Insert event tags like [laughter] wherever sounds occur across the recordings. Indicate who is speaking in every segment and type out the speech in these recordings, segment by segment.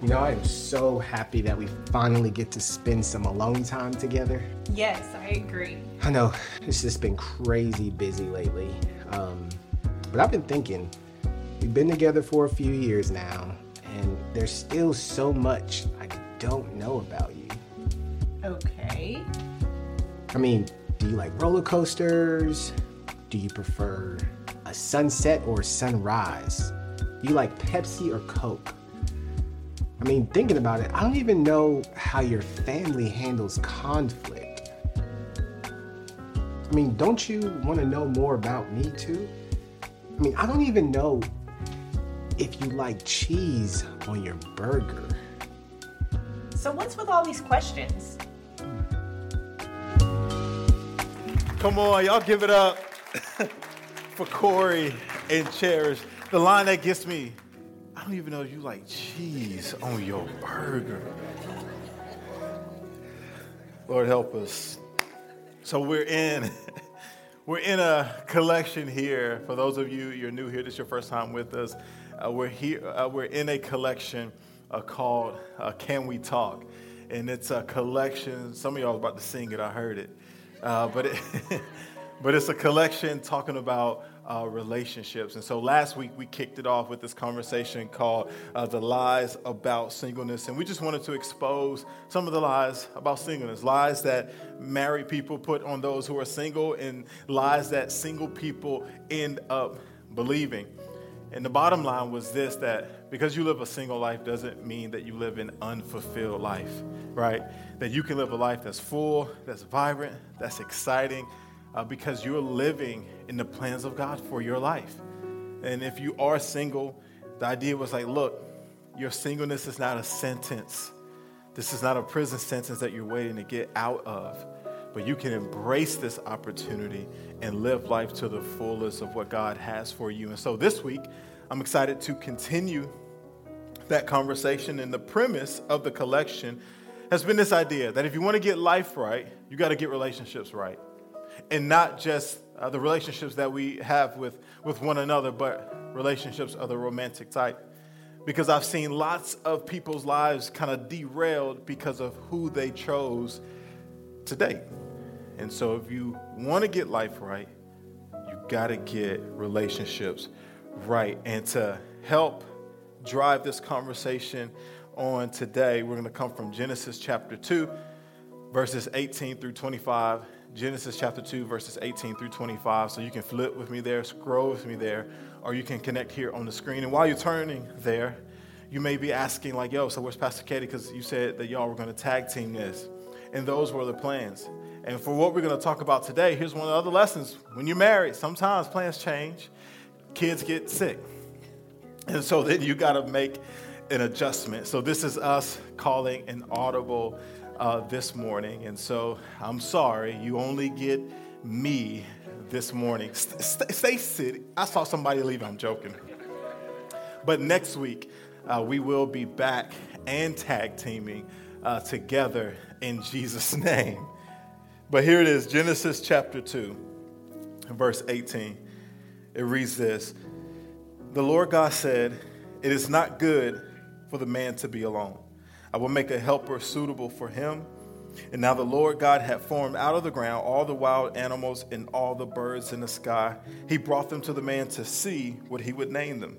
Speaker 1: You know, I am so happy that we finally get to spend some alone time together.
Speaker 2: Yes, I agree.
Speaker 1: I know it's just been crazy busy lately. Um, but I've been thinking, we've been together for a few years now, and there's still so much I don't know about you.
Speaker 2: Okay.
Speaker 1: I mean, do you like roller coasters? Do you prefer a sunset or sunrise? Do you like Pepsi or Coke? I mean, thinking about it, I don't even know how your family handles conflict. I mean, don't you want to know more about me too? I mean, I don't even know if you like cheese on your burger.
Speaker 2: So, what's with all these questions?
Speaker 3: Come on, y'all give it up [laughs] for Corey and Cherish. The line that gets me I don't even know you like cheese on your burger. Lord help us. So we're in [laughs] we're in a collection here. For those of you you're new here, this is your first time with us. Uh, we're here. Uh, we're in a collection uh, called uh, "Can We Talk," and it's a collection. Some of y'all are about to sing it. I heard it, uh, but it [laughs] but it's a collection talking about uh, relationships. And so last week we kicked it off with this conversation called uh, The Lies About Singleness. And we just wanted to expose some of the lies about singleness lies that married people put on those who are single, and lies that single people end up believing. And the bottom line was this that because you live a single life doesn't mean that you live an unfulfilled life, right? That you can live a life that's full, that's vibrant, that's exciting, uh, because you're living in the plans of God for your life. And if you are single, the idea was like, look, your singleness is not a sentence. This is not a prison sentence that you're waiting to get out of. But you can embrace this opportunity and live life to the fullest of what God has for you. And so this week, I'm excited to continue that conversation. And the premise of the collection has been this idea that if you want to get life right, you got to get relationships right and not just uh, the relationships that we have with, with one another, but relationships of the romantic type. Because I've seen lots of people's lives kind of derailed because of who they chose to date. And so, if you want to get life right, you got to get relationships right. And to help drive this conversation on today, we're going to come from Genesis chapter 2, verses 18 through 25 Genesis chapter 2, verses 18 through 25. So you can flip with me there, scroll with me there, or you can connect here on the screen. And while you're turning there, you may be asking, like, yo, so where's Pastor Katie? Because you said that y'all were going to tag team this. And those were the plans. And for what we're going to talk about today, here's one of the other lessons. When you're married, sometimes plans change, kids get sick. And so then you got to make an adjustment. So this is us calling an audible uh, this morning. And so I'm sorry, you only get me this morning. Stay, stay sitting. I saw somebody leave, I'm joking. But next week, uh, we will be back and tag teaming uh, together in Jesus' [laughs] name. But here it is Genesis chapter 2, verse 18. It reads this The Lord God said, It is not good for the man to be alone. I will make a helper suitable for him. And now the Lord God had formed out of the ground all the wild animals and all the birds in the sky. He brought them to the man to see what he would name them.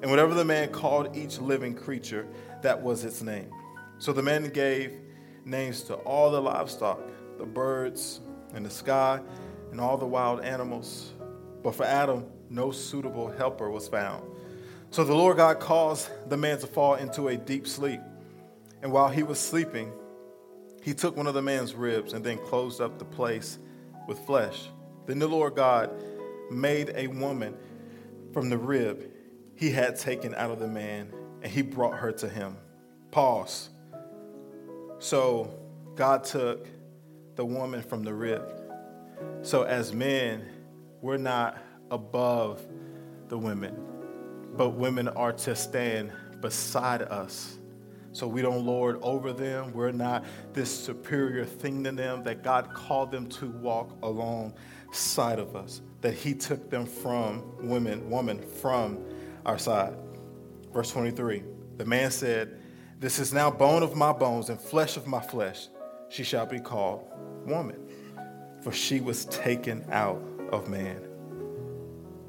Speaker 3: And whatever the man called each living creature, that was its name. So the man gave names to all the livestock, the birds in the sky, and all the wild animals. But for Adam, no suitable helper was found. So the Lord God caused the man to fall into a deep sleep. And while he was sleeping, he took one of the man's ribs and then closed up the place with flesh. Then the Lord God made a woman from the rib he had taken out of the man, and he brought her to him. Pause. So God took the woman from the rib. So as men, we're not above the women, but women are to stand beside us so we don't lord over them. We're not this superior thing to them that God called them to walk alongside of us, that He took them from women, woman from our side. Verse 23 The man said, This is now bone of my bones and flesh of my flesh. She shall be called woman, for she was taken out of man.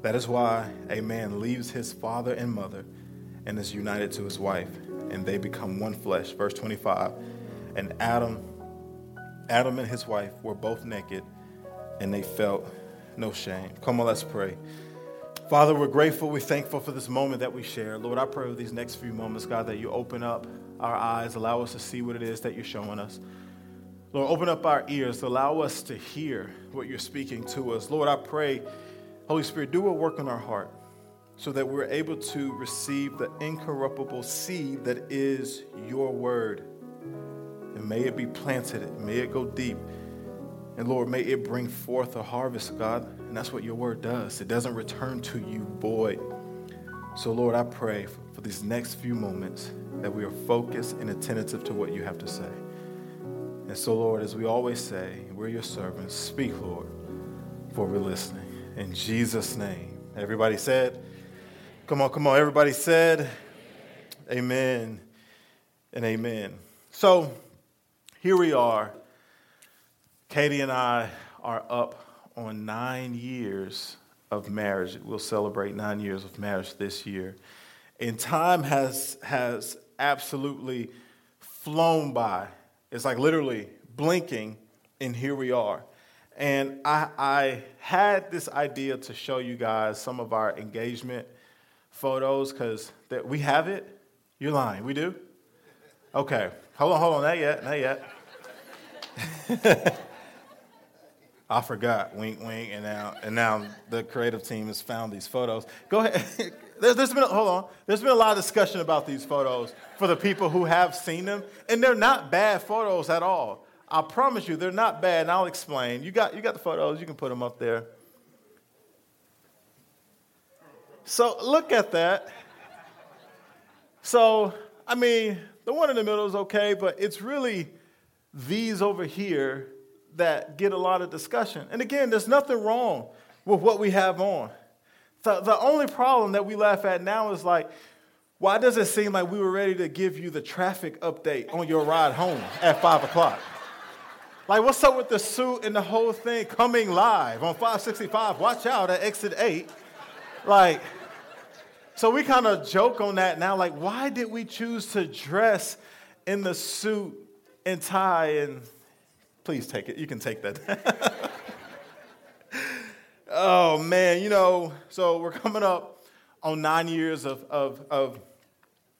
Speaker 3: That is why a man leaves his father and mother and is united to his wife, and they become one flesh. Verse 25. And Adam, Adam and his wife were both naked, and they felt no shame. Come on, let's pray. Father, we're grateful, we're thankful for this moment that we share. Lord, I pray over these next few moments, God, that you open up our eyes, allow us to see what it is that you're showing us. Lord, open up our ears, allow us to hear what you're speaking to us. Lord, I pray, Holy Spirit, do a work in our heart so that we're able to receive the incorruptible seed that is your word. And may it be planted, may it go deep. And Lord, may it bring forth a harvest, God. And that's what your word does. It doesn't return to you void. So, Lord, I pray for these next few moments that we are focused and attentive to what you have to say. And so, Lord, as we always say, we're your servants. Speak, Lord, for we're listening. In Jesus' name. Everybody said, Come on, come on. Everybody said, Amen and amen. So, here we are Katie and I are up on nine years of marriage. We'll celebrate nine years of marriage this year. And time has, has absolutely flown by. It's like literally blinking, and here we are. And I, I had this idea to show you guys some of our engagement photos because we have it. You're lying. We do? Okay. Hold on, hold on. Not yet. Not yet. [laughs] I forgot, wink, wink, and now and now the creative team has found these photos. Go ahead. [laughs] there's, there's been hold on. There's been a lot of discussion about these photos for the people who have seen them, and they're not bad photos at all. I promise you, they're not bad, and I'll explain. You got you got the photos. You can put them up there. So look at that. So I mean, the one in the middle is okay, but it's really these over here that get a lot of discussion. And again, there's nothing wrong with what we have on. The, the only problem that we laugh at now is like, why does it seem like we were ready to give you the traffic update on your ride home at 5 o'clock? Like, what's up with the suit and the whole thing coming live on 565? Watch out at exit 8. Like, so we kind of joke on that now. Like, why did we choose to dress in the suit and tie and Please take it. You can take that. [laughs] oh, man. You know, so we're coming up on nine years of, of, of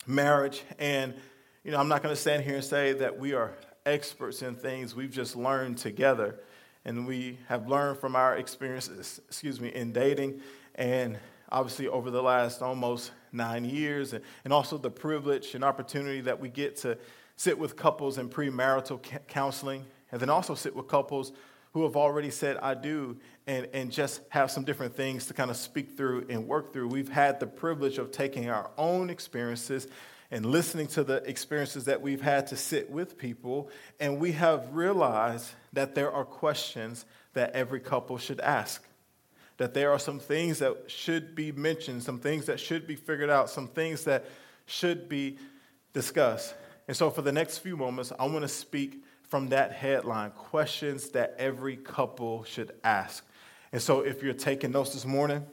Speaker 3: marriage. And, you know, I'm not going to stand here and say that we are experts in things we've just learned together. And we have learned from our experiences, excuse me, in dating. And obviously, over the last almost nine years, and, and also the privilege and opportunity that we get to sit with couples in premarital counseling and then also sit with couples who have already said, I do, and, and just have some different things to kind of speak through and work through. We've had the privilege of taking our own experiences and listening to the experiences that we've had to sit with people, and we have realized that there are questions that every couple should ask. That there are some things that should be mentioned, some things that should be figured out, some things that should be discussed. And so, for the next few moments, I want to speak from that headline questions that every couple should ask. And so, if you're taking notes this morning,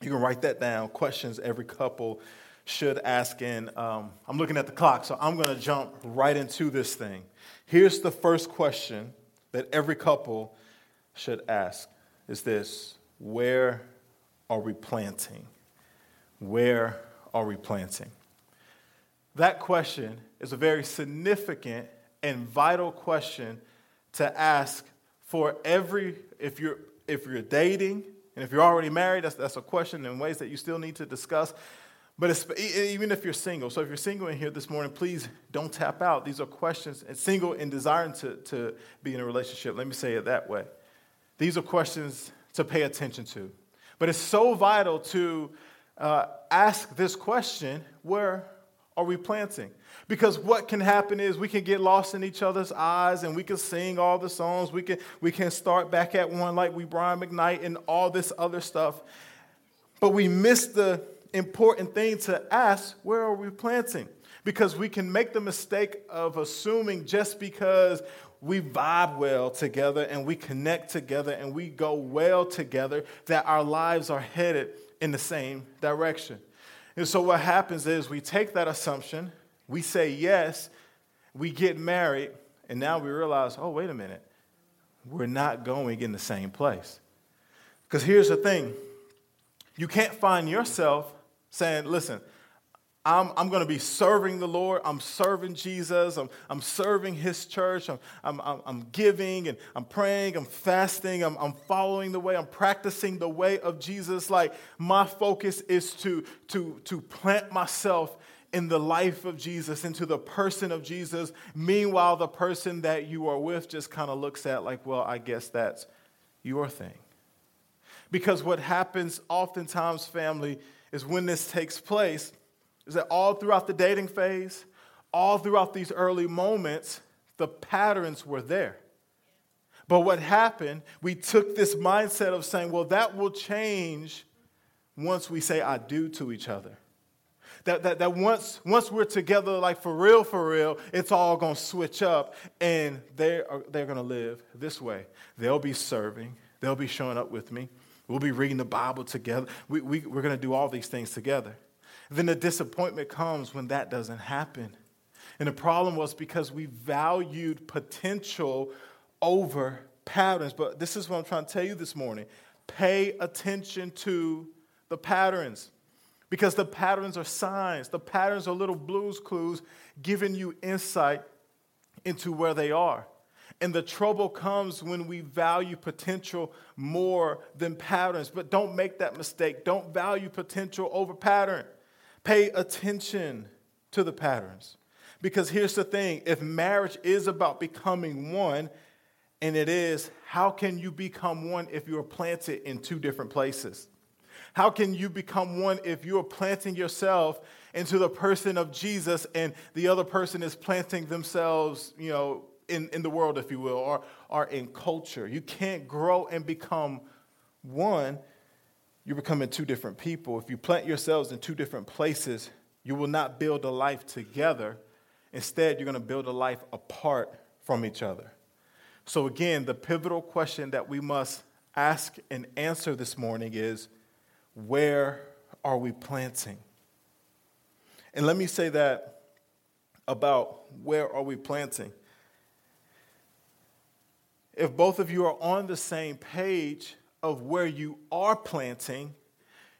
Speaker 3: you can write that down questions every couple should ask. And um, I'm looking at the clock, so I'm going to jump right into this thing. Here's the first question that every couple should ask is this Where are we planting? Where are we planting? That question is a very significant and vital question to ask for every, if you're, if you're dating, and if you're already married, that's, that's a question in ways that you still need to discuss. But even if you're single, so if you're single in here this morning, please don't tap out. These are questions, and single and desiring to, to be in a relationship. Let me say it that way. These are questions to pay attention to. But it's so vital to uh, ask this question where are we planting? Because what can happen is we can get lost in each other's eyes and we can sing all the songs. We can, we can start back at one like we Brian McKnight and all this other stuff. But we miss the, important thing to ask where are we planting? Because we can make the mistake of assuming just because we vibe well together and we connect together and we go well together that our lives are headed in the same direction. And so what happens is we take that assumption, we say yes, we get married, and now we realize, oh, wait a minute, we're not going in the same place. Because here's the thing you can't find yourself saying, listen, I'm, I'm going to be serving the Lord. I'm serving Jesus. I'm, I'm serving His church. I'm, I'm, I'm giving and I'm praying. I'm fasting. I'm, I'm following the way. I'm practicing the way of Jesus. Like my focus is to, to, to plant myself in the life of Jesus, into the person of Jesus. Meanwhile, the person that you are with just kind of looks at, like, well, I guess that's your thing. Because what happens oftentimes, family, is when this takes place, is that all throughout the dating phase, all throughout these early moments, the patterns were there. But what happened, we took this mindset of saying, well, that will change once we say I do to each other that, that, that once, once we're together, like for real, for real, it's all to switch up and they're, they're going to live this way. They'll be serving, they'll be showing up with me. We'll be reading the Bible together. We, we, we're to do all these things together. Then the disappointment comes when that doesn't happen. And the problem was because we valued potential over patterns. But this is what I'm trying to tell you this morning pay attention to the patterns because the patterns are signs, the patterns are little Blue's Clues giving you insight into where they are. And the trouble comes when we value potential more than patterns. But don't make that mistake. Don't value potential over pattern. Pay attention to the patterns. Because here's the thing if marriage is about becoming one, and it is, how can you become one if you're planted in two different places? How can you become one if you are planting yourself into the person of Jesus and the other person is planting themselves, you know, in, in the world, if you will, or, or in culture? You can't grow and become one. You're becoming two different people. If you plant yourselves in two different places, you will not build a life together. Instead, you're going to build a life apart from each other. So, again, the pivotal question that we must ask and answer this morning is where are we planting? And let me say that about where are we planting. If both of you are on the same page of where you are planting,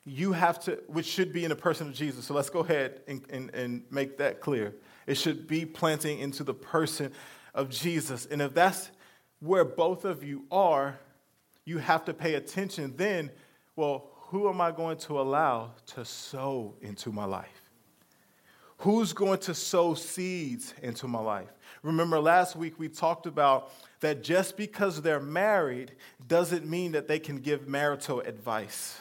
Speaker 3: you have to, which should be in the person of Jesus. So let's go ahead and, and, and make that clear. It should be planting into the person of Jesus. And if that's where both of you are, you have to pay attention then. Well, who am I going to allow to sow into my life? Who's going to sow seeds into my life? Remember, last week we talked about that just because they're married doesn't mean that they can give marital advice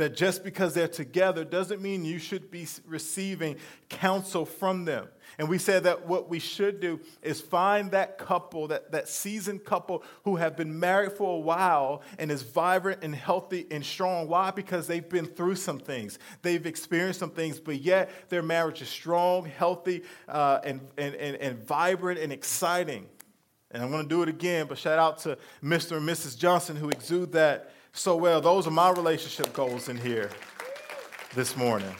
Speaker 3: that just because they're together doesn't mean you should be receiving counsel from them. And we said that what we should do is find that couple, that, that seasoned couple who have been married for a while and is vibrant and healthy and strong. Why? Because they've been through some things. They've experienced some things, but yet their marriage is strong, healthy, uh, and, and, and, and vibrant and exciting. And I'm going to do it again, but shout out to Mr. and Mrs. Johnson who exude that so well. Those are my relationship goals in here this morning.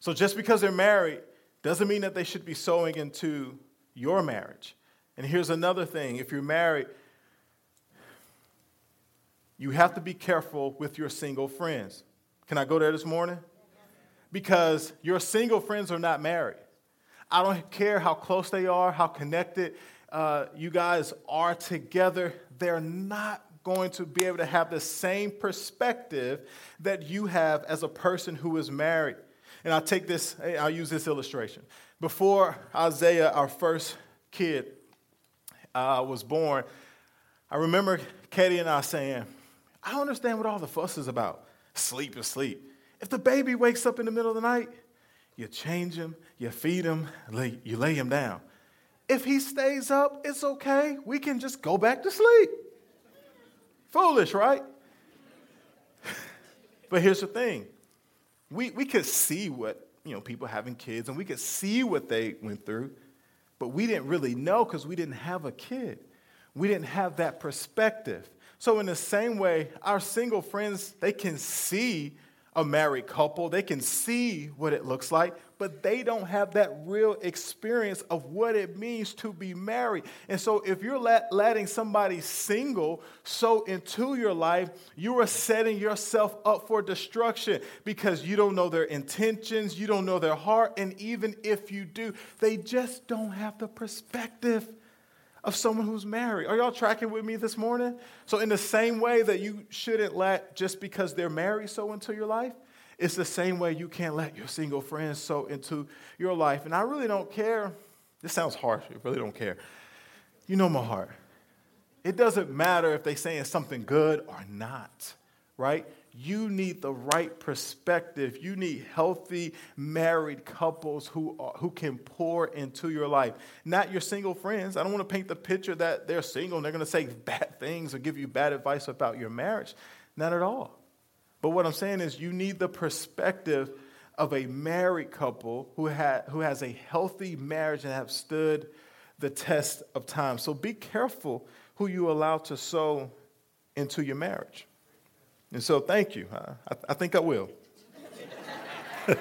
Speaker 3: So just because they're married doesn't mean that they should be sowing into your marriage. And here's another thing if you're married, you have to be careful with your single friends. Can I go there this morning? Because your single friends are not married. I don't care how close they are, how connected uh, you guys are together, they're not going to be able to have the same perspective that you have as a person who is married. And I'll take this, I'll use this illustration. Before Isaiah, our first kid, uh, was born, I remember Katie and I saying, I don't understand what all the fuss is about. Sleep is sleep. If the baby wakes up in the middle of the night, you change him, you feed him, you lay him down. If he stays up, it's okay. We can just go back to sleep. Foolish, right? [laughs] but here's the thing we, we could see what, you know, people having kids and we could see what they went through, but we didn't really know because we didn't have a kid. We didn't have that perspective. So, in the same way, our single friends, they can see a married couple, they can see what it looks like, but they don't have that real experience of what it means to be married. And so, if you're let, letting somebody single sow into your life, you are setting yourself up for destruction because you don't know their intentions, you don't know their heart, and even if you do, they just don't have the perspective of someone who's married. Are y'all tracking with me this morning? So, in the same way that you shouldn't let just because they're married sow into your life, it's the same way you can't let your single friends sow into your life. And I really don't care. This sounds harsh. I really don't care. You know my heart. It doesn't matter if they're saying something good or not, right? You need the right perspective. You need healthy married couples who, are, who can pour into your life, not your single friends. I don't want to paint the picture that they're single and they're going to say [laughs] bad things or give you bad advice about your marriage. Not at all. But what I'm saying is, you need the perspective of a married couple who, ha- who has a healthy marriage and have stood the test of time. So be careful who you allow to sow into your marriage. And so, thank you. I, I think I will. [laughs]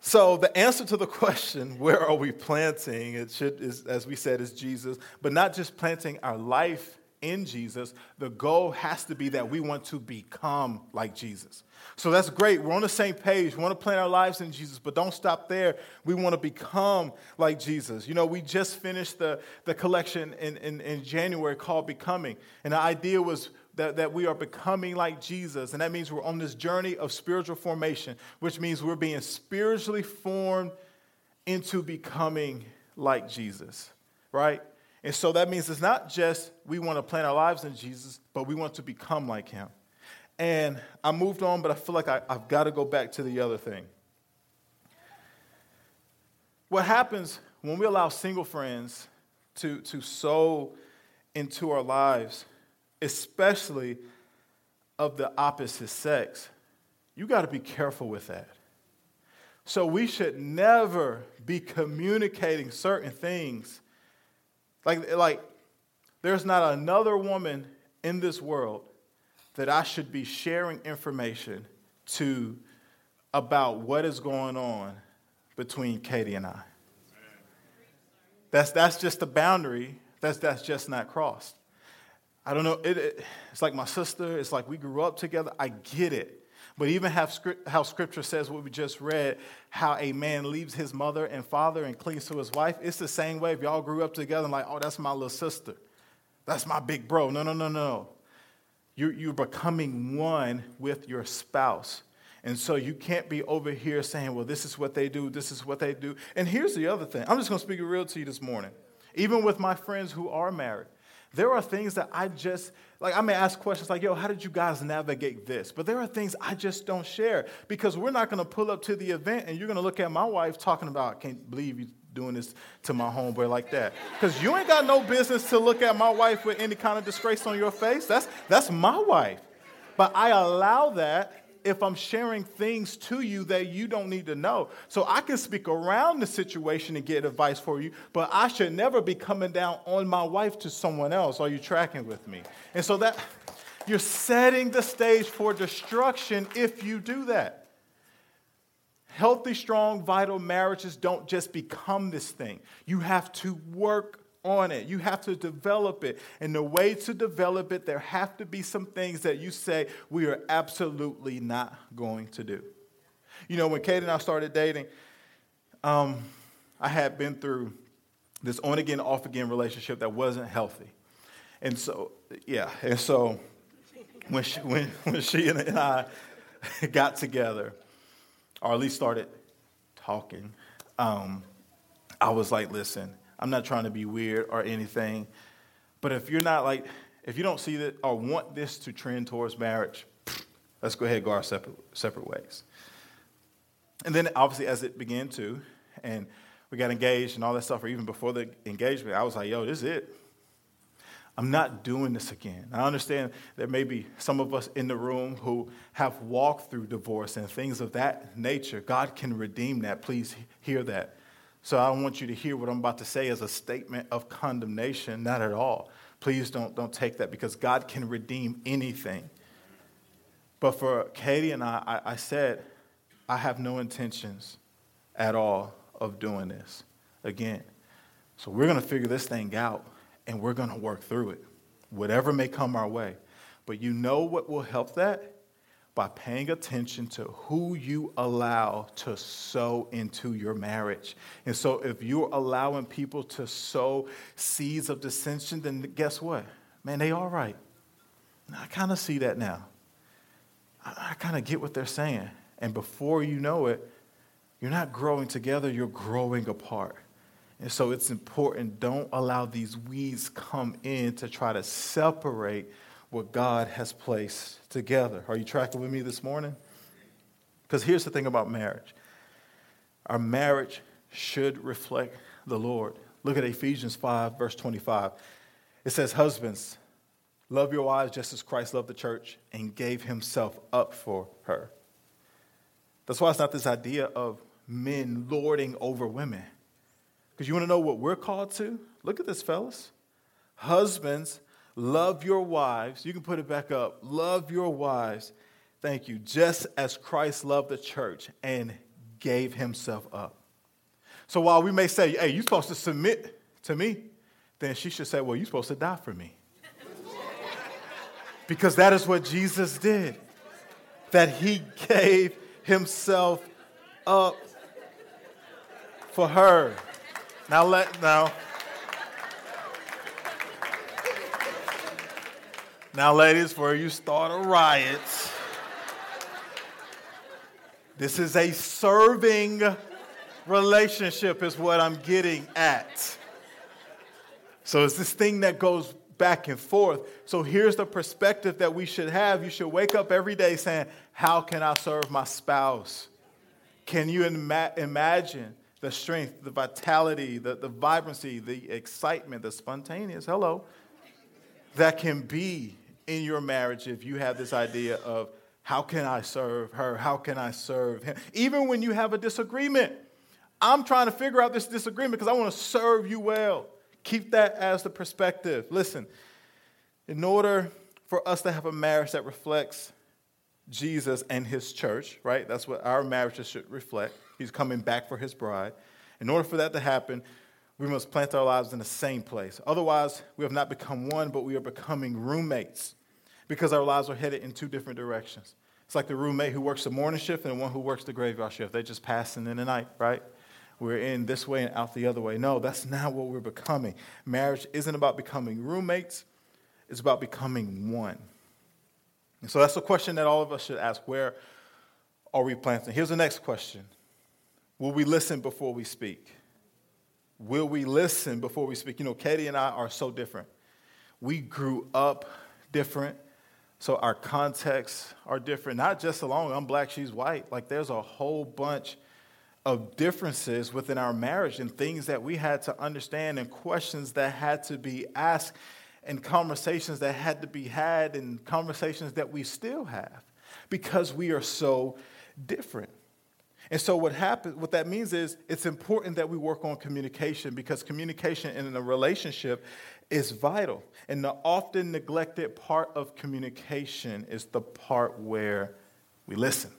Speaker 3: so, the answer to the question, where are we planting? It should, is, as we said, is Jesus, but not just planting our life in Jesus. The goal has to be that we want to become like Jesus. So that's great. We're on the same page. We want to plant our lives in Jesus, but don't stop there. We want to become like Jesus. You know, we just finished the, the collection in, in, in January called Becoming. And the idea was that, that we are becoming like Jesus. And that means we're on this journey of spiritual formation, which means we're being spiritually formed into becoming like Jesus, right? And so that means it's not just we want to plant our lives in Jesus, but we want to become like him. And I moved on, but I feel like I, I've got to go back to the other thing. What happens when we allow single friends to, to sow into our lives especially of the opposite sex, you got to be careful with that. So we should never be communicating certain things. Like, like there's not another woman in this world that I should be sharing information to about what is going on between Katie and I. That's, that's just the boundary that's, that's just not crossed. I don't know. It, it, it's like my sister. It's like we grew up together. I get it. But even how, script, how scripture says what we just read, how a man leaves his mother and father and clings to his wife, it's the same way if y'all grew up together and like, oh, that's my little sister. That's my big bro. No, no, no, no. You're, you're becoming one with your spouse. And so you can't be over here saying, well, this is what they do, this is what they do. And here's the other thing. I'm just going to speak real to you this morning. Even with my friends who are married, there are things that I just, like, I may ask questions like, yo, how did you guys navigate this? But there are things I just don't share because we're not going to pull up to the event and you're going to look at my wife talking about, I can't believe you doing this to my homeboy like that. Because you ain't got no business to look at my wife with any kind of disgrace on your face. That's, that's my wife. But I allow that if I'm sharing things to you that you don't need to know. So I can speak around the situation and get advice for you, but I should never be coming down on my wife to someone else. Are you tracking with me? And so that you're setting the stage for destruction if you do that. Healthy, strong, vital marriages don't just become this thing. You have to work on it. You have to develop it. And the way to develop it, there have to be some things that you say we are absolutely not going to do. You know, when Kate and I started dating, um, I had been through this on again, off again relationship that wasn't healthy. And so, yeah, and so when she, when, when she and I got together, or at least started talking, um, I was like, listen, I'm not trying to be weird or anything. But if you're not like, if you don't see that or want this to trend towards marriage, [sniffs] let's go ahead and go our separate, separate ways. And then obviously as it began to, and we got engaged and all that stuff, or even before the engagement, I was like, yo, this is it. I'm not doing this again. I understand there may be some of us in the room who have walked through divorce and things of that nature. God can redeem that. Please hear that. So I don't want you to hear what I'm about to say as a statement of condemnation, not at all. Please don't, don't take that because God can redeem anything. But for Katie and I, I, I said, I have no intentions at all of doing this again. So we're going to figure this thing out and we're going to work through it, whatever may come our way. But you know what will help that? By paying attention to who you allow to sow into your marriage. And so, if you're allowing people to sow seeds of dissension, then guess what? Man, they all right. I kind of see that now. I, I kind of get what they're saying. And before you know it, you're not growing together, you're growing apart. And so it's important don't allow these weeds come in to try to separate what God has placed together. Are you tracking with me this morning? Because here's the thing about marriage. Our marriage should reflect the Lord. Look at Ephesians 5 verse 25. It says, "Husbands, love your wives just as Christ loved the church and gave himself up for her." That's why it's not this idea of men lording over women. Because you want to know what we're called to? Look at this, fellas. Husbands, love your wives. You can put it back up. Love your wives. Thank you. Just as Christ loved the church and gave himself up. So while we may say, hey, you're supposed to submit to me, then she should say, well, you're supposed to die for me. [laughs] because that is what Jesus did, that he gave himself up for her. Now let now. Now, ladies, before you start a riot, this is a serving relationship, is what I'm getting at. So it's this thing that goes back and forth. So here's the perspective that we should have. You should wake up every day saying, How can I serve my spouse? Can you ima- imagine the strength, the vitality, the, the vibrancy, the excitement, the spontaneous, hello, that can be in your marriage if you have this idea of how can I serve her? How can I serve him? Even when you have a disagreement, I'm trying to figure out this disagreement because I want to serve you well. Keep that as the perspective. Listen, in order for us to have a marriage that reflects Jesus and his church, right? That's what our marriages should reflect. He's coming back for his bride. In order for that to happen, we must plant our lives in the same place. Otherwise, we have not become one, but we are becoming roommates because our lives are headed in two different directions. It's like the roommate who works the morning shift and the one who works the graveyard shift. They're just passing in the night, right? We're in this way and out the other way. No, that's not what we're becoming. Marriage isn't about becoming roommates, it's about becoming one. And so that's the question that all of us should ask where are we planting? Here's the next question Will we listen before we speak? Will we listen before we speak? You know, Katie and I are so different. We grew up different, so our contexts are different. Not just along, I'm black, she's white. Like, there's a whole bunch of differences within our marriage and things that we had to understand and questions that had to be asked and conversations that had to be had and conversations that we still have because we are so different. And so what happens what that means is it's important that we work on communication because communication in a relationship is vital. And the often neglected part of communication is the part where we listen.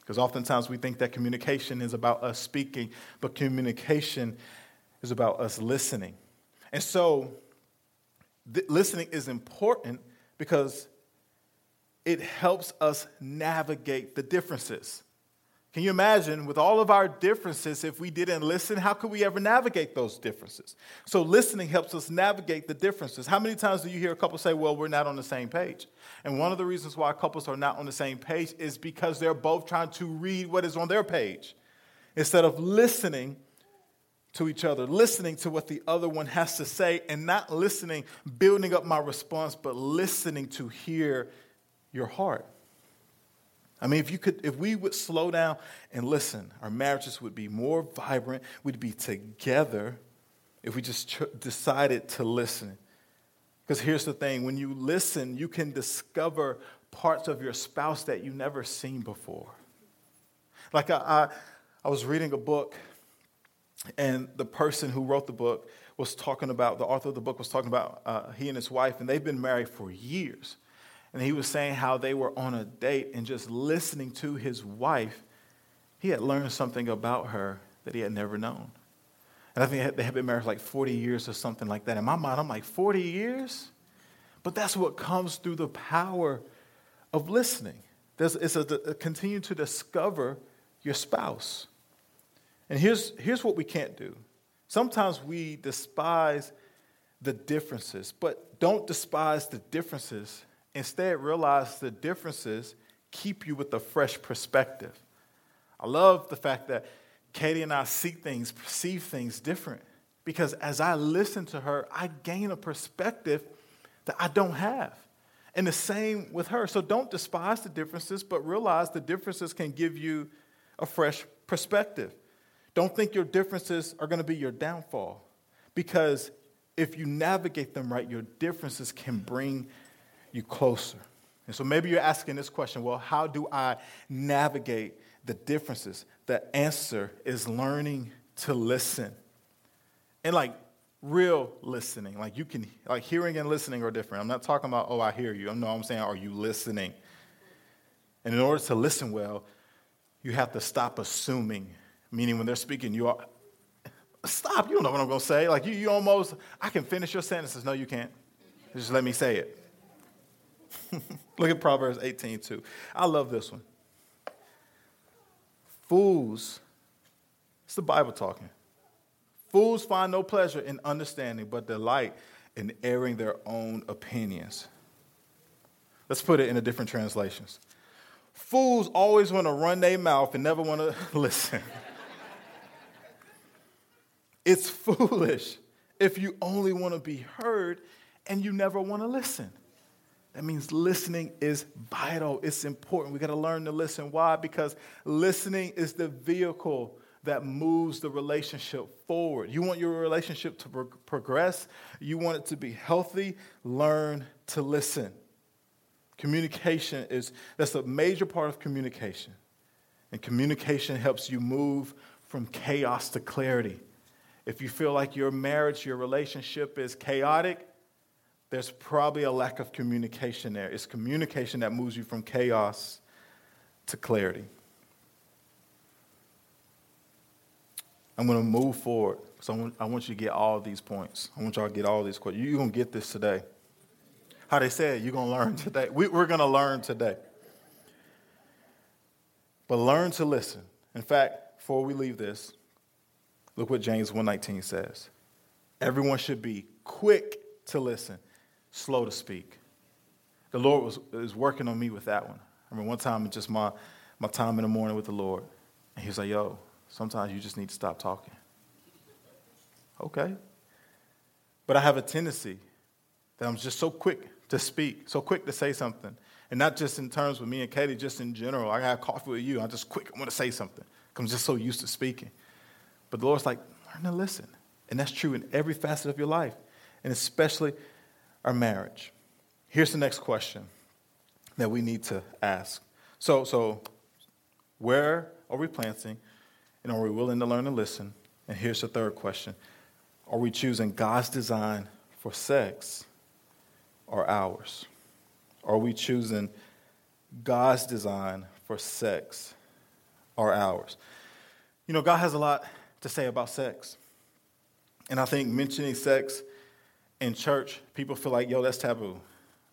Speaker 3: Because oftentimes we think that communication is about us speaking, but communication is about us listening. And so th- listening is important because it helps us navigate the differences. Can you imagine, with all of our differences, if we didn't listen, how could we ever navigate those differences? So, listening helps us navigate the differences. How many times do you hear a couple say, Well, we're not on the same page? And one of the reasons why couples are not on the same page is because they're both trying to read what is on their page instead of listening to each other, listening to what the other one has to say, and not listening, building up my response, but listening to hear your heart. I mean, if you could, if we would slow down and listen, our marriages would be more vibrant. We'd be together if we just decided to listen. Because here's the thing when you listen, you can discover parts of your spouse that you've never seen before. Like I, I, I was reading a book, and the person who wrote the book was talking about, the author of the book was talking about uh, he and his wife, and they've been married for years. And he was saying how they were on a date and just listening to his wife, he had learned something about her that he had never known. And I think they had been married for like 40 years or something like that. In my mind, I'm like, 40 years? But that's what comes through the power of listening. There's, it's a, a continue to discover your spouse. And here's, here's what we can't do. Sometimes we despise the differences, but don't despise the differences. Instead, realize the differences keep you with a fresh perspective. I love the fact that Katie and I see things, perceive things different. Because as I listen to her, I gain a perspective that I don't have. And the same with her. So don't despise the differences, but realize the differences can give you a fresh perspective. Don't think your differences are going to be your downfall. Because if you navigate them right, your differences can bring you closer. And so maybe you're asking this question well, how do I navigate the differences? The answer is learning to listen. And like real listening, like you can, like hearing and listening are different. I'm not talking about, oh, I hear you. No, I'm saying, are you listening? And in order to listen well, you have to stop assuming, meaning when they're speaking, you are, stop, you don't know what I'm going to say. Like you, you almost, I can finish your sentences. No, you can't. Just let me say it. [laughs] Look at Proverbs 18, too. I love this one. Fools, it's the Bible talking. Fools find no pleasure in understanding, but delight in airing their own opinions. Let's put it in a different translations. Fools always want to run their mouth and never want to [laughs] listen. it's foolish if you only want to be heard and you never want to listen. That means listening is vital. It's important. We got to learn to listen. Why? Because listening is the vehicle that moves the relationship forward. You want your relationship to pro- progress, you want it to be healthy, learn to listen. Communication is that's a major part of communication. And communication helps you move from chaos to clarity. If you feel like your marriage, your relationship is chaotic, there's probably a lack of communication there. It's communication that moves you from chaos to clarity. I'm going to move forward. So I want, you to get all these points. I want y'all to get all these questions. You're going to get this today. How they said, you're going to learn today. We, we're going to learn today. But learn to listen. In fact, before we leave this, look what James 119 says. Everyone should be quick to listen slow to speak. The Lord was, was working on me with that one. I mean, one time, just my, my time in the morning with the Lord, and he was like, yo, sometimes you just need to stop talking. Okay. But I have a tendency that I'm just so quick to speak, so quick to say something. And not just in terms with me and Katie, just in general. I got coffee with you. I'm just quick. I want to say something. I'm just so used to speaking. But the Lord's like, learn to listen. And that's true in every facet of your life, and especially our marriage. Here's the next question that we need to ask. So, so where are we planting? And are we willing to learn and listen? And here's the third question Are we choosing God's design for sex or ours? Are we choosing God's design for sex or ours? You know, God has a lot to say about sex. And I think mentioning sex in church, people feel like, yo, that's taboo.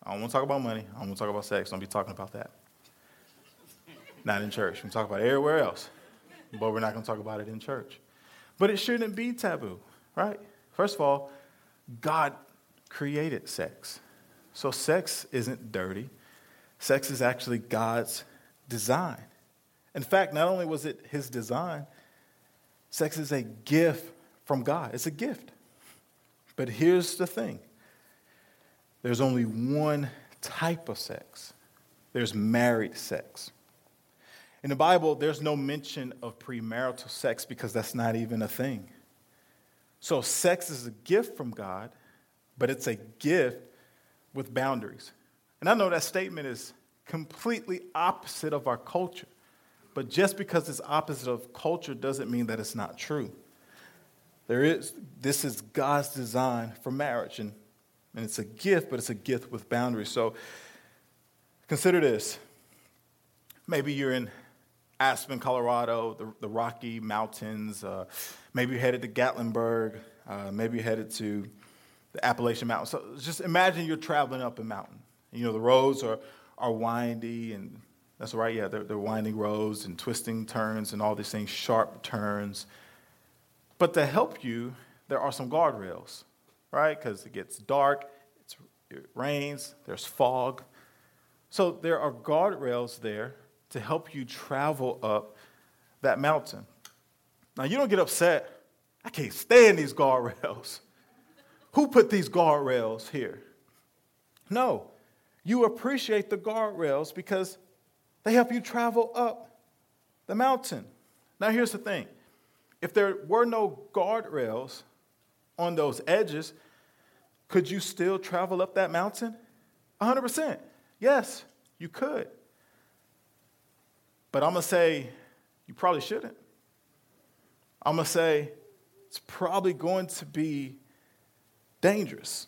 Speaker 3: I don't want to talk about money. I don't want to talk about sex. Don't be talking about that. Not in church. We talk about it everywhere else, but we're not going to talk about it in church. But it shouldn't be taboo, right? First of all, God created sex. So sex isn't dirty. Sex is actually God's design. In fact, not only was it his design, sex is a gift from God. It's a gift. But here's the thing there's only one type of sex there's married sex. In the Bible, there's no mention of premarital sex because that's not even a thing. So, sex is a gift from God, but it's a gift with boundaries. And I know that statement is completely opposite of our culture. But just because it's opposite of culture doesn't mean that it's not true. There is, this is God's design for marriage, and, and it's a gift, but it's a gift with boundaries. So consider this. Maybe you're in Aspen, Colorado, the, the Rocky Mountains. Uh, maybe you're headed to Gatlinburg. Uh, maybe you're headed to the Appalachian Mountains. So just imagine you're traveling up a mountain. You know, the roads are, are windy, and that's right, yeah, they're, they're winding roads and twisting turns and all these things, sharp turns. But to help you, there are some guardrails, right? Because it gets dark, it rains, there's fog. So there are guardrails there to help you travel up that mountain. Now, you don't get upset. I can't stand these guardrails. [laughs] Who put these guardrails here? No, you appreciate the guardrails because they help you travel up the mountain. Now, here's the thing if there were no guardrails on those edges, could you still travel up that mountain? 100%. Yes, you could. But I'm going to say you probably shouldn't. I'm going to say it's probably going to be dangerous.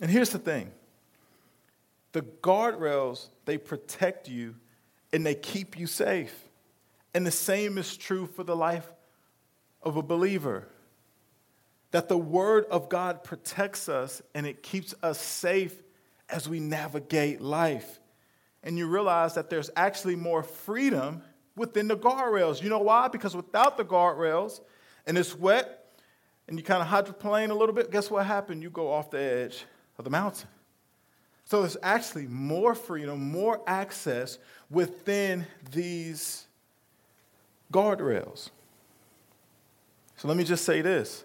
Speaker 3: And here's the thing the guardrails, they protect you and they keep you safe. And the same is true for the life of a believer. That the Word of God protects us and it keeps us safe as we navigate life. And you realize that there's actually more freedom within the guardrails. You know why? Because without the guardrails and it's wet and you kind of hydroplane a little bit, guess what happened? You go off the edge of the mountain. So there's actually more freedom, more access within these guardrails. So let me just say this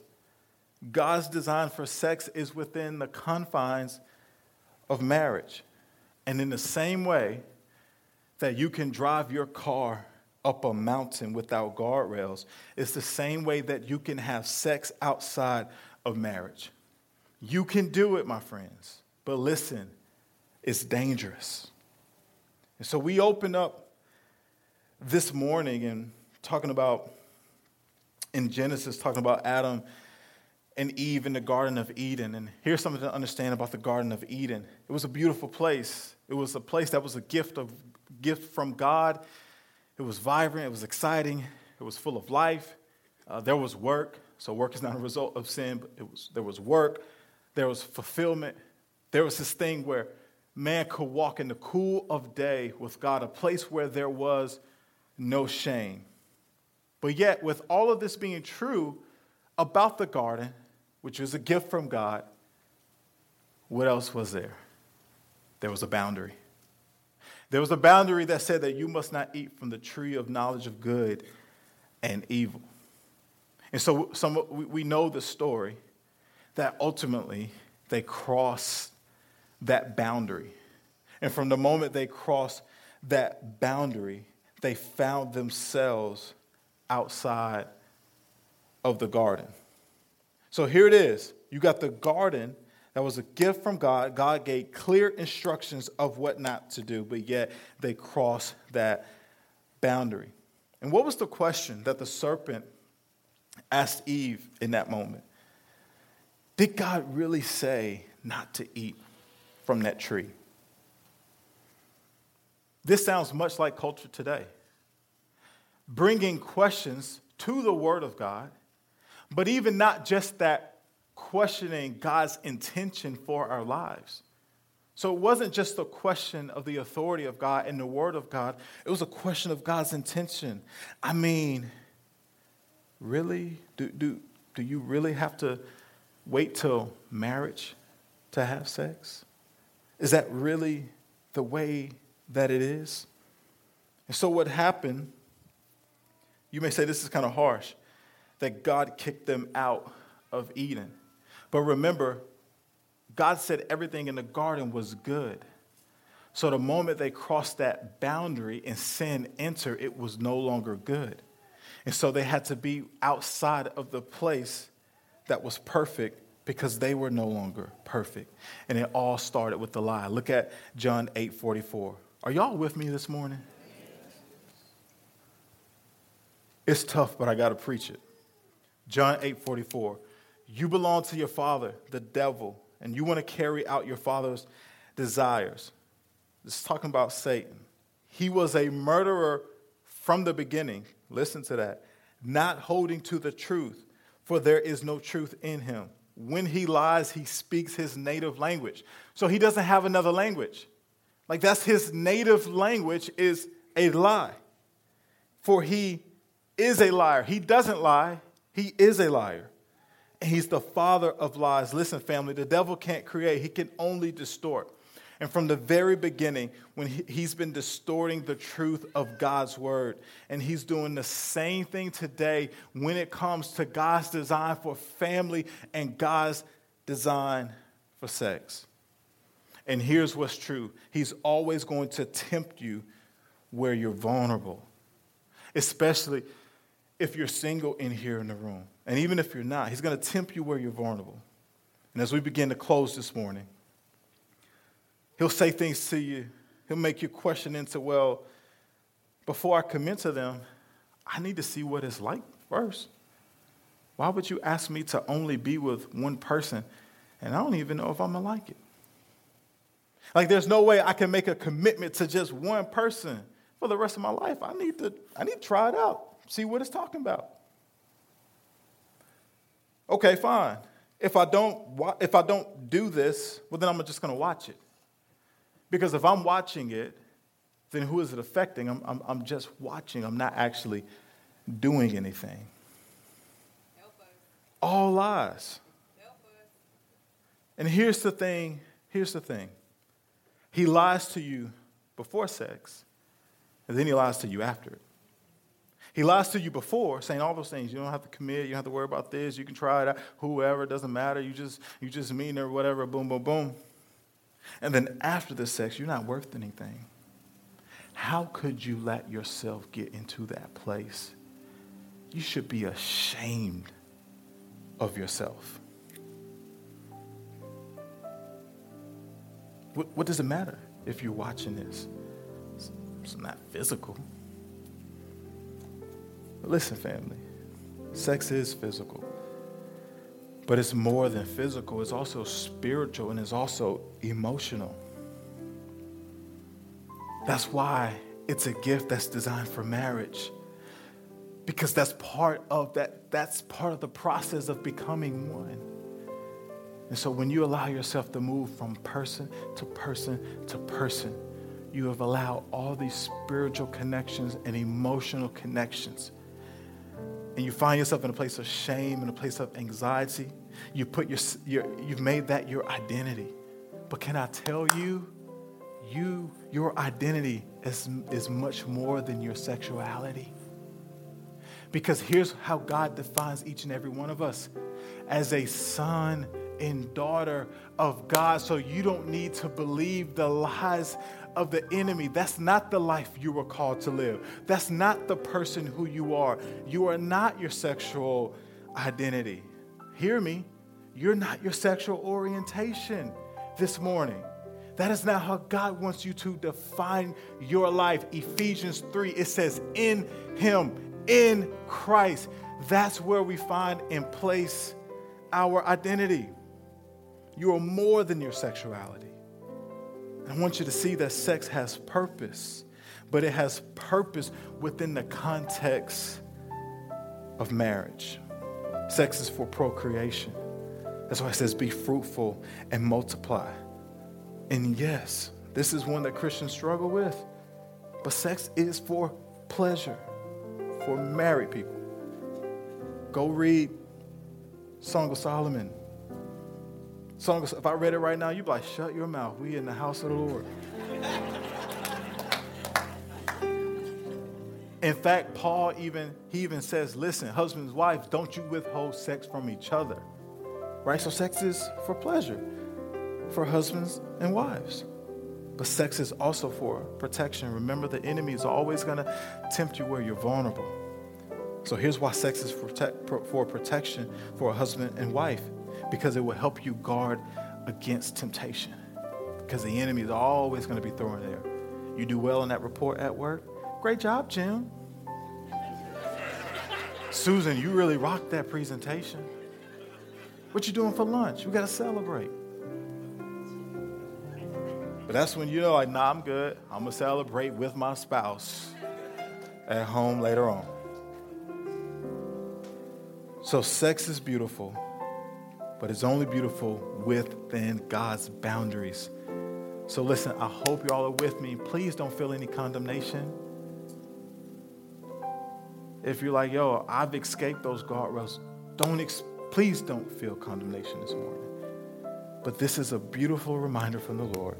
Speaker 3: God's design for sex is within the confines of marriage. And in the same way that you can drive your car up a mountain without guardrails, it's the same way that you can have sex outside of marriage. You can do it, my friends. But listen, it's dangerous. And so we open up this morning and talking about in Genesis, talking about Adam and Eve in the Garden of Eden. And here's something to understand about the Garden of Eden. It was a beautiful place. It was a place that was a gift of gift from God. It was vibrant. It was exciting. It was full of life. Uh, there was work. So work is not a result of sin, but it was, there was work. There was fulfillment. There was this thing where man could walk in the cool of day with God, a place where there was no shame. But yet, with all of this being true about the garden, which was a gift from God, what else was there? There was a boundary. There was a boundary that said that you must not eat from the tree of knowledge of good and evil. And so some, we know the story that ultimately they crossed that boundary. And from the moment they crossed that boundary, they found themselves outside of the garden. So here it is. You got the garden that was a gift from God. God gave clear instructions of what not to do, but yet they crossed that boundary. And what was the question that the serpent asked Eve in that moment? Did God really say not to eat from that tree? This sounds much like culture today bringing questions to the Word of God, but even not just that, questioning God's intention for our lives. So it wasn't just a question of the authority of God and the Word of God, it was a question of God's intention. I mean, really? Do, do, do you really have to wait till marriage to have sex? Is that really the way that it is? And so what happened you may say this is kind of harsh, that God kicked them out of Eden. But remember, God said everything in the garden was good. So the moment they crossed that boundary and sin entered, it was no longer good. And so they had to be outside of the place that was perfect because they were no longer perfect. And it all started with the lie. Look at John 8 44. Are y'all with me this morning? It's tough, but I got to preach it. John 8 44. You belong to your father, the devil, and you want to carry out your father's desires. This is talking about Satan. He was a murderer from the beginning. Listen to that. Not holding to the truth, for there is no truth in him. When he lies, he speaks his native language. So he doesn't have another language. Like that's his native language is a lie. For he is a liar. He doesn't lie, he is a liar. And he's the father of lies. Listen, family, the devil can't create, he can only distort. And from the very beginning, when he, he's been distorting the truth of God's word, and he's doing the same thing today when it comes to God's design for family and God's design for sex. And here's what's true He's always going to tempt you where you're vulnerable, especially if you're single in here in the room. And even if you're not, He's going to tempt you where you're vulnerable. And as we begin to close this morning, He'll say things to you, He'll make you question into, well, before I commit to them, I need to see what it's like first. Why would you ask me to only be with one person and I don't even know if I'm gonna like it? Like, there's no way I can make a commitment to just one person for the rest of my life. I need to, I need to try it out, see what it's talking about. Okay, fine. If I don't, if I don't do this, well, then I'm just going to watch it. Because if I'm watching it, then who is it affecting? I'm, I'm, I'm just watching. I'm not actually doing anything. All lies. And here's the thing. Here's the thing. He lies to you before sex, and then he lies to you after it. He lies to you before, saying all those things. You don't have to commit. You don't have to worry about this. You can try it out. Whoever, it doesn't matter. You just, you just mean or whatever. Boom, boom, boom. And then after the sex, you're not worth anything. How could you let yourself get into that place? You should be ashamed of yourself. What, what does it matter if you're watching this? It's, it's not physical. But listen, family, sex is physical. But it's more than physical, it's also spiritual and it's also emotional. That's why it's a gift that's designed for marriage. Because that's part of that, that's part of the process of becoming one. And so when you allow yourself to move from person to person to person, you have allowed all these spiritual connections and emotional connections. And you find yourself in a place of shame, in a place of anxiety. You put your, your you've made that your identity. But can I tell you, you, your identity is, is much more than your sexuality. Because here's how God defines each and every one of us as a son and daughter of God. So you don't need to believe the lies of the enemy. That's not the life you were called to live. That's not the person who you are. You are not your sexual identity. Hear me. You're not your sexual orientation this morning. That is not how God wants you to define your life. Ephesians 3, it says, in Him, in Christ. That's where we find and place our identity. You are more than your sexuality. I want you to see that sex has purpose, but it has purpose within the context of marriage. Sex is for procreation. That's why it says, be fruitful and multiply. And yes, this is one that Christians struggle with. But sex is for pleasure, for married people. Go read Song of Solomon, Song if I read it right now, you'd be like, shut your mouth. We in the house of the Lord. in fact, Paul even he even says, listen, husbands, wives, don't you withhold sex from each other. Right? So sex is for pleasure for husbands and wives. But sex is also for protection. Remember, the enemy is always going to tempt you where you're vulnerable. So here's why sex is for, for protection for a husband and wife because it will help you guard against temptation. Because the enemy is always going to be throwing there. You do well in that report at work. Great job, Jim. Susan, you really rocked that presentation. What you doing for lunch? We got to celebrate. But that's when you know, like, nah, I'm good. I'm to celebrate with my spouse at home later on. So, sex is beautiful, but it's only beautiful within God's boundaries. So, listen, I hope y'all are with me. Please don't feel any condemnation. If you're like, yo, I've escaped those guardrails, don't ex- please don't feel condemnation this morning. But this is a beautiful reminder from the Lord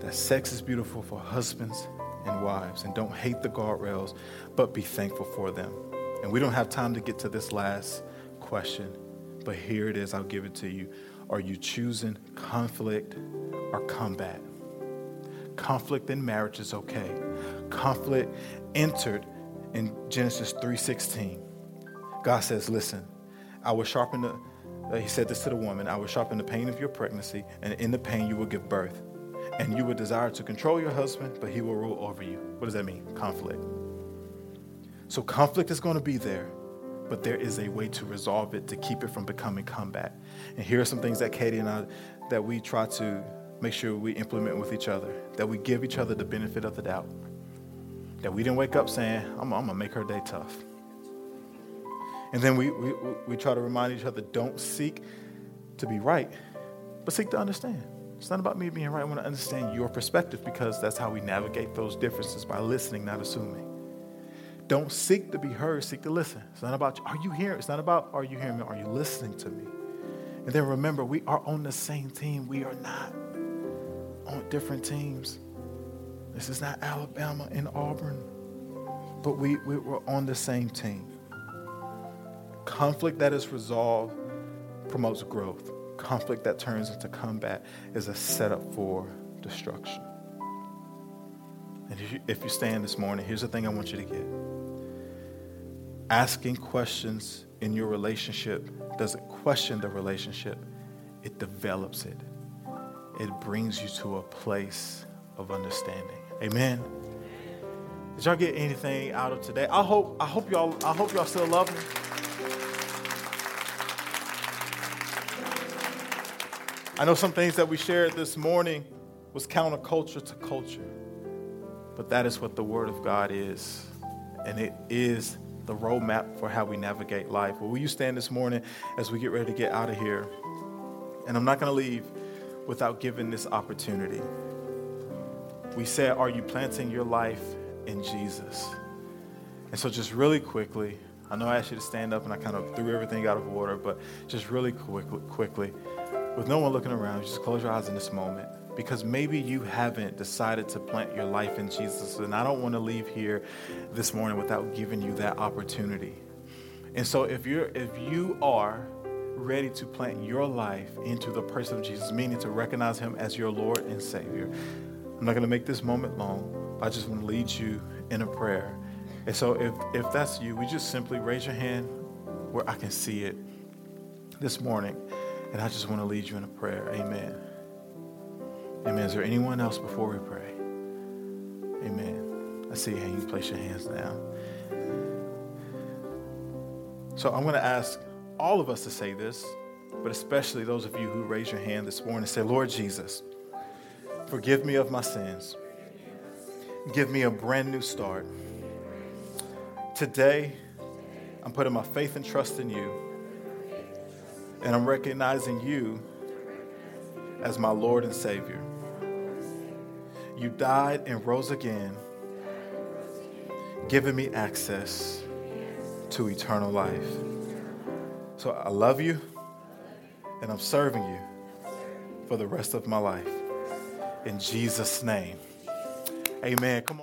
Speaker 3: that sex is beautiful for husbands and wives. And don't hate the guardrails, but be thankful for them. And we don't have time to get to this last question, but here it is. I'll give it to you. Are you choosing conflict or combat? Conflict in marriage is okay. Conflict entered in Genesis 3:16. God says, "Listen, I will sharpen the uh, he said this to the woman, I will sharpen the pain of your pregnancy, and in the pain you will give birth. And you will desire to control your husband, but he will rule over you. What does that mean? Conflict. So conflict is going to be there, but there is a way to resolve it to keep it from becoming combat. And here are some things that Katie and I that we try to make sure we implement with each other, that we give each other the benefit of the doubt. That we didn't wake up saying, I'm, I'm gonna make her day tough. And then we, we, we try to remind each other don't seek to be right, but seek to understand. It's not about me being right. I want to understand your perspective because that's how we navigate those differences by listening, not assuming. Don't seek to be heard, seek to listen. It's not about, are you hearing? It's not about, are you hearing me? Are you listening to me? And then remember, we are on the same team. We are not on different teams. This is not Alabama and Auburn, but we, we, we're on the same team. Conflict that is resolved promotes growth conflict that turns into combat is a setup for destruction. And if you, if you stand this morning, here's the thing I want you to get. Asking questions in your relationship doesn't question the relationship, it develops it. It brings you to a place of understanding. Amen. Did y'all get anything out of today? I hope I hope y'all I hope y'all still love me. I know some things that we shared this morning was counterculture to culture, but that is what the Word of God is. And it is the roadmap for how we navigate life. Well, will you stand this morning as we get ready to get out of here? And I'm not going to leave without giving this opportunity. We said, Are you planting your life in Jesus? And so, just really quickly, I know I asked you to stand up and I kind of threw everything out of order, but just really quickly, quickly with no one looking around, just close your eyes in this moment because maybe you haven't decided to plant your life in Jesus. And I don't want to leave here this morning without giving you that opportunity. And so if you're if you are ready to plant your life into the person of Jesus, meaning to recognize him as your Lord and Savior, I'm not going to make this moment long. I just want to lead you in a prayer. And so if if that's you, we just simply raise your hand where I can see it this morning. And I just want to lead you in a prayer. Amen. Amen. Is there anyone else before we pray? Amen. I see you. You place your hands down. So I'm going to ask all of us to say this, but especially those of you who raise your hand this morning say, Lord Jesus, forgive me of my sins. Give me a brand new start. Today, I'm putting my faith and trust in you. And I'm recognizing you as my Lord and Savior. You died and rose again, giving me access to eternal life. So I love you, and I'm serving you for the rest of my life. In Jesus' name, amen. Come on.